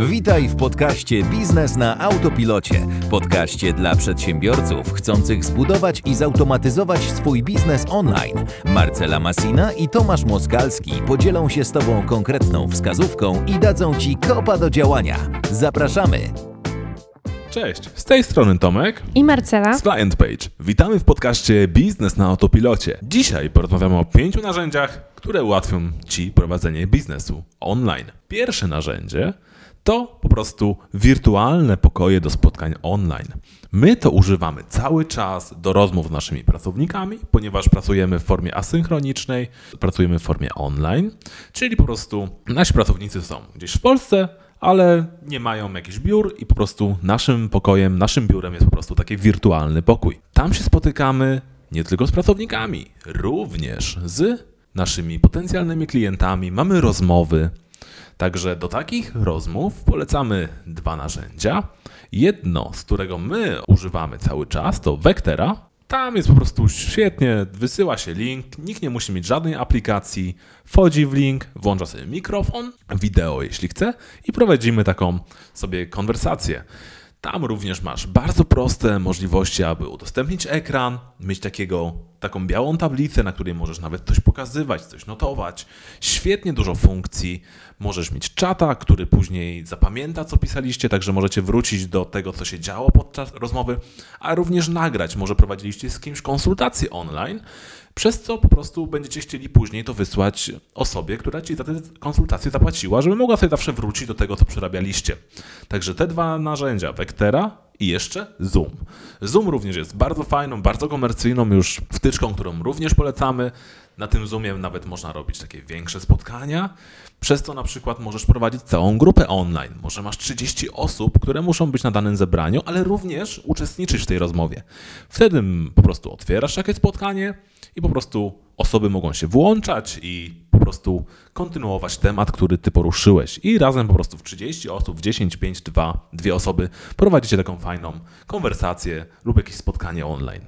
Witaj w podcaście Biznes na Autopilocie. Podcaście dla przedsiębiorców chcących zbudować i zautomatyzować swój biznes online. Marcela Masina i Tomasz Moskalski podzielą się z Tobą konkretną wskazówką i dadzą Ci kopa do działania. Zapraszamy! Cześć, z tej strony Tomek i Marcela z Client Page. Witamy w podcaście Biznes na Autopilocie. Dzisiaj porozmawiamy o pięciu narzędziach, które ułatwią Ci prowadzenie biznesu online. Pierwsze narzędzie to po prostu wirtualne pokoje do spotkań online. My to używamy cały czas do rozmów z naszymi pracownikami, ponieważ pracujemy w formie asynchronicznej, pracujemy w formie online, czyli po prostu nasi pracownicy są gdzieś w Polsce, ale nie mają jakichś biur i po prostu naszym pokojem, naszym biurem jest po prostu taki wirtualny pokój. Tam się spotykamy nie tylko z pracownikami, również z naszymi potencjalnymi klientami, mamy rozmowy, Także do takich rozmów polecamy dwa narzędzia. Jedno, z którego my używamy cały czas, to Vectera. Tam jest po prostu świetnie, wysyła się link, nikt nie musi mieć żadnej aplikacji, wchodzi w link, włącza sobie mikrofon, wideo jeśli chce i prowadzimy taką sobie konwersację. Tam również masz bardzo proste możliwości, aby udostępnić ekran, mieć takiego, taką białą tablicę, na której możesz nawet coś pokazywać, coś notować. Świetnie dużo funkcji. Możesz mieć czata, który później zapamięta, co pisaliście, także możecie wrócić do tego, co się działo podczas rozmowy, a również nagrać. Może prowadziliście z kimś konsultację online, przez co po prostu będziecie chcieli później to wysłać osobie, która ci za tę konsultację zapłaciła, żeby mogła sobie zawsze wrócić do tego, co przerabialiście. Także te dwa narzędzia, Vectera i jeszcze Zoom. Zoom również jest bardzo fajną, bardzo komercyjną już wtyczką, którą również polecamy. Na tym Zoomie nawet można robić takie większe spotkania, przez co na przykład możesz prowadzić całą grupę online. Może masz 30 osób, które muszą być na danym zebraniu, ale również uczestniczyć w tej rozmowie. Wtedy po prostu otwierasz takie spotkanie i po prostu osoby mogą się włączać i prostu kontynuować temat, który ty poruszyłeś. I razem po prostu w 30 osób, w 10, 5, 2, dwie osoby prowadzicie taką fajną konwersację lub jakieś spotkanie online.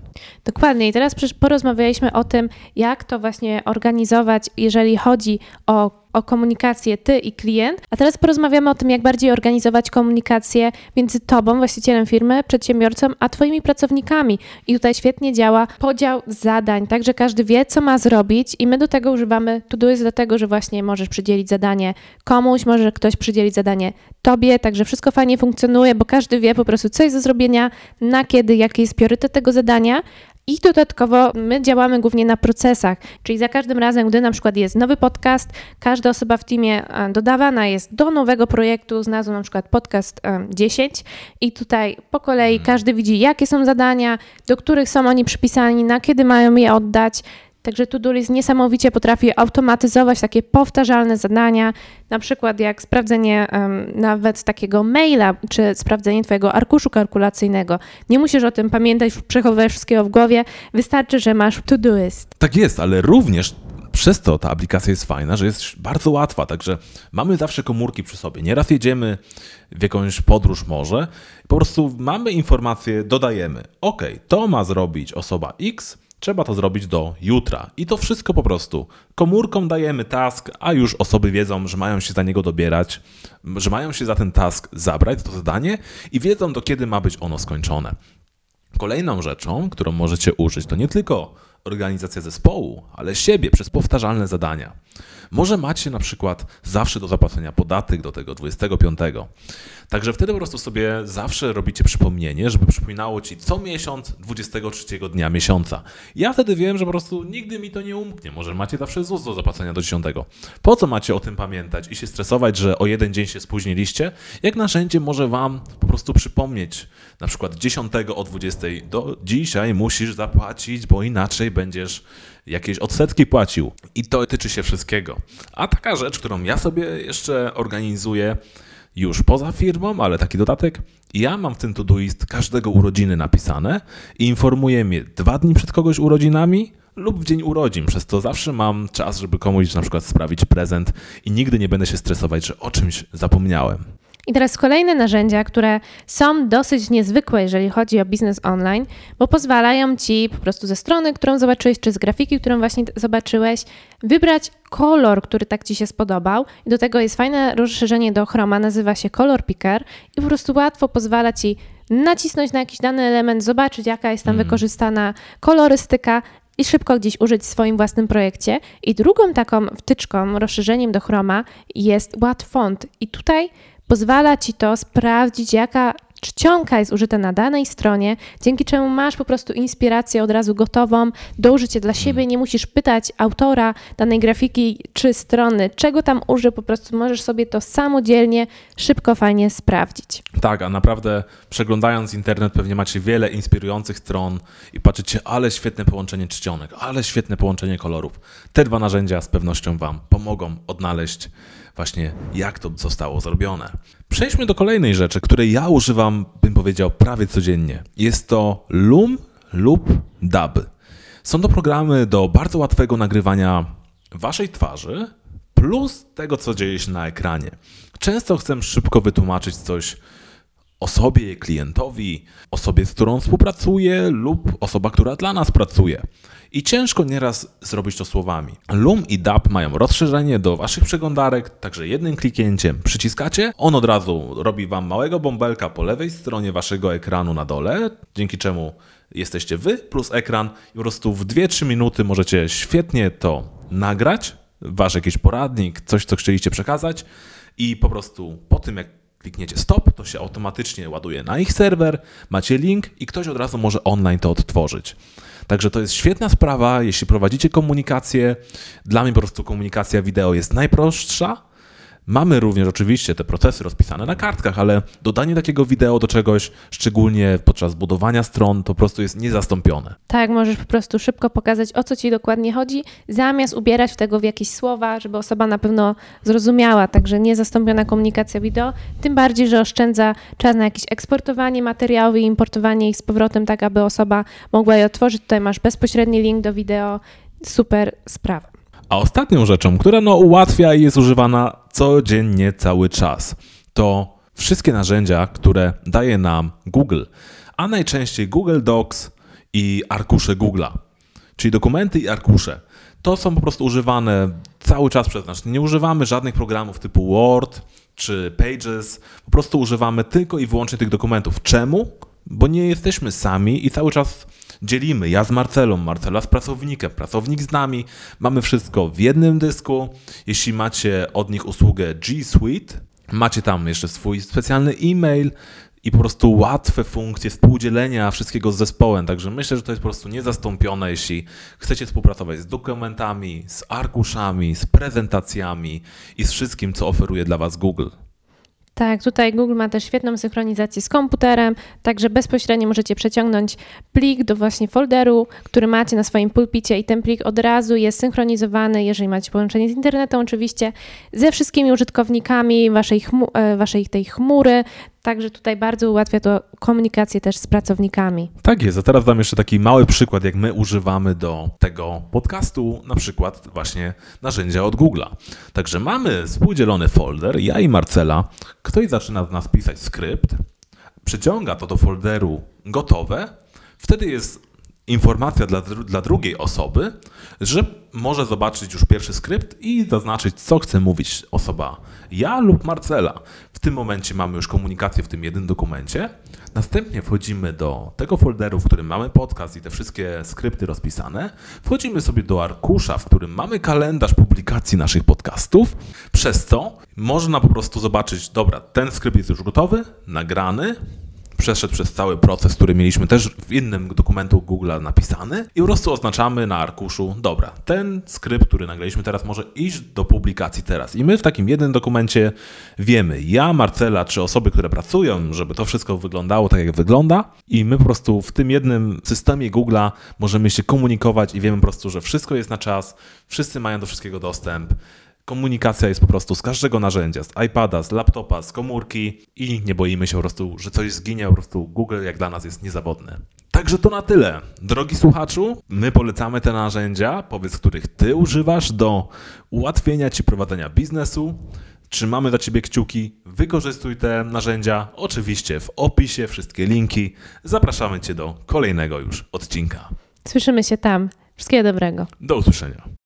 Dokładnie. I teraz porozmawialiśmy o tym, jak to właśnie organizować, jeżeli chodzi o o komunikację ty i klient, a teraz porozmawiamy o tym, jak bardziej organizować komunikację między tobą, właścicielem firmy, przedsiębiorcą, a twoimi pracownikami. I tutaj świetnie działa podział zadań, tak, że każdy wie, co ma zrobić i my do tego używamy Todoist dlatego, że właśnie możesz przydzielić zadanie komuś, może ktoś przydzielić zadanie tobie, także wszystko fajnie funkcjonuje, bo każdy wie po prostu, co jest do zrobienia, na kiedy, jaki jest priorytet tego zadania, i dodatkowo my działamy głównie na procesach, czyli za każdym razem, gdy na przykład jest nowy podcast, każda osoba w teamie e, dodawana jest do nowego projektu z nazwą na przykład podcast 10 e, i tutaj po kolei mhm. każdy widzi, jakie są zadania, do których są oni przypisani, na kiedy mają je oddać. Także Todoist niesamowicie potrafi automatyzować takie powtarzalne zadania, na przykład jak sprawdzenie um, nawet takiego maila, czy sprawdzenie Twojego arkuszu kalkulacyjnego. Nie musisz o tym pamiętać, przechowywać wszystkiego w głowie, wystarczy, że masz Todoist. Tak jest, ale również przez to ta aplikacja jest fajna, że jest bardzo łatwa, także mamy zawsze komórki przy sobie. Nieraz jedziemy w jakąś podróż może, po prostu mamy informacje, dodajemy. OK, to ma zrobić osoba X, Trzeba to zrobić do jutra. I to wszystko po prostu. Komórkom dajemy task, a już osoby wiedzą, że mają się za niego dobierać, że mają się za ten task zabrać, to zadanie i wiedzą, do kiedy ma być ono skończone. Kolejną rzeczą, którą możecie użyć, to nie tylko organizacja zespołu, ale siebie przez powtarzalne zadania. Może macie na przykład zawsze do zapłacenia podatek do tego 25. Także wtedy po prostu sobie zawsze robicie przypomnienie, żeby przypominało ci co miesiąc 23 dnia miesiąca. Ja wtedy wiem, że po prostu nigdy mi to nie umknie. Może macie zawsze ZUS do zapłacenia do 10. Po co macie o tym pamiętać i się stresować, że o jeden dzień się spóźniliście? Jak narzędzie może wam po prostu przypomnieć, na przykład 10 o 20 do dzisiaj musisz zapłacić, bo inaczej będziesz jakieś odsetki płacił. I to tyczy się wszystkiego. A taka rzecz, którą ja sobie jeszcze organizuję, już poza firmą, ale taki dodatek. Ja mam w tym Todoist każdego urodziny napisane i informuję mnie dwa dni przed kogoś urodzinami lub w dzień urodzin, przez to zawsze mam czas, żeby komuś na przykład sprawić prezent i nigdy nie będę się stresować, że o czymś zapomniałem. I teraz kolejne narzędzia, które są dosyć niezwykłe, jeżeli chodzi o biznes online, bo pozwalają ci po prostu ze strony, którą zobaczyłeś, czy z grafiki, którą właśnie zobaczyłeś, wybrać kolor, który tak ci się spodobał. I do tego jest fajne rozszerzenie do Chroma, nazywa się Color Picker i po prostu łatwo pozwala ci nacisnąć na jakiś dany element, zobaczyć, jaka jest tam mm. wykorzystana kolorystyka i szybko gdzieś użyć w swoim własnym projekcie. I drugą taką wtyczką, rozszerzeniem do Chroma jest What Font. I tutaj pozwala ci to sprawdzić, jaka czcionka jest użyta na danej stronie, dzięki czemu masz po prostu inspirację od razu gotową do użycia dla siebie. Nie musisz pytać autora danej grafiki czy strony, czego tam użył, po prostu możesz sobie to samodzielnie, szybko, fajnie sprawdzić. Tak, a naprawdę przeglądając internet pewnie macie wiele inspirujących stron i patrzycie, ale świetne połączenie czcionek, ale świetne połączenie kolorów. Te dwa narzędzia z pewnością Wam pomogą odnaleźć właśnie jak to zostało zrobione. Przejdźmy do kolejnej rzeczy, której ja używam, bym powiedział, prawie codziennie. Jest to Loom lub Dub. Są to programy do bardzo łatwego nagrywania waszej twarzy plus tego, co dzieje się na ekranie. Często chcę szybko wytłumaczyć coś osobie, klientowi, osobie, z którą współpracuję lub osoba, która dla nas pracuje. I ciężko nieraz zrobić to słowami. Loom i DAP mają rozszerzenie do waszych przeglądarek, także jednym kliknięciem przyciskacie, on od razu robi wam małego bąbelka po lewej stronie waszego ekranu na dole, dzięki czemu jesteście wy plus ekran i po prostu w 2-3 minuty możecie świetnie to nagrać, wasz jakiś poradnik, coś co chcieliście przekazać i po prostu po tym jak klikniecie stop, to się automatycznie ładuje na ich serwer, macie link i ktoś od razu może online to odtworzyć. Także to jest świetna sprawa, jeśli prowadzicie komunikację. Dla mnie po prostu komunikacja wideo jest najprostsza, Mamy również oczywiście te procesy rozpisane na kartkach, ale dodanie takiego wideo do czegoś, szczególnie podczas budowania stron, to po prostu jest niezastąpione. Tak, możesz po prostu szybko pokazać, o co ci dokładnie chodzi, zamiast ubierać w tego w jakieś słowa, żeby osoba na pewno zrozumiała. Także niezastąpiona komunikacja wideo, tym bardziej, że oszczędza czas na jakieś eksportowanie materiałów i importowanie ich z powrotem, tak aby osoba mogła je otworzyć. Tutaj masz bezpośredni link do wideo. Super sprawa. A ostatnią rzeczą, która no ułatwia i jest używana codziennie cały czas, to wszystkie narzędzia, które daje nam Google, a najczęściej Google Docs i arkusze Google'a, czyli dokumenty i arkusze. To są po prostu używane cały czas przez nas. Nie używamy żadnych programów typu Word czy Pages, po prostu używamy tylko i wyłącznie tych dokumentów. Czemu? Bo nie jesteśmy sami i cały czas dzielimy. Ja z Marcelą, Marcela z pracownikiem, pracownik z nami. Mamy wszystko w jednym dysku. Jeśli macie od nich usługę G Suite, macie tam jeszcze swój specjalny e-mail i po prostu łatwe funkcje współdzielenia wszystkiego z zespołem. Także myślę, że to jest po prostu niezastąpione, jeśli chcecie współpracować z dokumentami, z arkuszami, z prezentacjami i z wszystkim, co oferuje dla Was Google. Tak, tutaj Google ma też świetną synchronizację z komputerem, także bezpośrednio możecie przeciągnąć plik do właśnie folderu, który macie na swoim pulpicie i ten plik od razu jest synchronizowany, jeżeli macie połączenie z internetem oczywiście, ze wszystkimi użytkownikami waszej, chmu- e, waszej tej chmury, Także tutaj bardzo ułatwia to komunikację też z pracownikami. Tak jest, a teraz dam jeszcze taki mały przykład, jak my używamy do tego podcastu, na przykład właśnie narzędzia od Google'a. Także mamy współdzielony folder, ja i Marcela, ktoś zaczyna z nas pisać skrypt, przyciąga to do folderu gotowe, wtedy jest informacja dla, dla drugiej osoby, że może zobaczyć już pierwszy skrypt i zaznaczyć, co chce mówić osoba ja lub Marcela. W tym momencie mamy już komunikację w tym jednym dokumencie. Następnie wchodzimy do tego folderu, w którym mamy podcast i te wszystkie skrypty rozpisane. Wchodzimy sobie do arkusza, w którym mamy kalendarz publikacji naszych podcastów. Przez co można po prostu zobaczyć, dobra, ten skrypt jest już gotowy, nagrany, przeszedł przez cały proces, który mieliśmy też w innym dokumentu Google napisany i po prostu oznaczamy na arkuszu, dobra, ten skrypt, który nagraliśmy teraz może iść do publikacji teraz. I my w takim jednym dokumencie wiemy, ja, Marcela, czy osoby, które pracują, żeby to wszystko wyglądało tak, jak wygląda i my po prostu w tym jednym systemie Google'a możemy się komunikować i wiemy po prostu, że wszystko jest na czas, wszyscy mają do wszystkiego dostęp, Komunikacja jest po prostu z każdego narzędzia, z iPada, z laptopa, z komórki i nie boimy się po prostu, że coś zginie, po prostu Google jak dla nas jest niezawodny. Także to na tyle. Drogi słuchaczu, my polecamy te narzędzia, powiedz których ty używasz do ułatwienia ci prowadzenia biznesu. Trzymamy dla Ciebie kciuki, wykorzystuj te narzędzia. Oczywiście w opisie wszystkie linki. Zapraszamy Cię do kolejnego już odcinka. Słyszymy się tam. Wszystkiego dobrego. Do usłyszenia.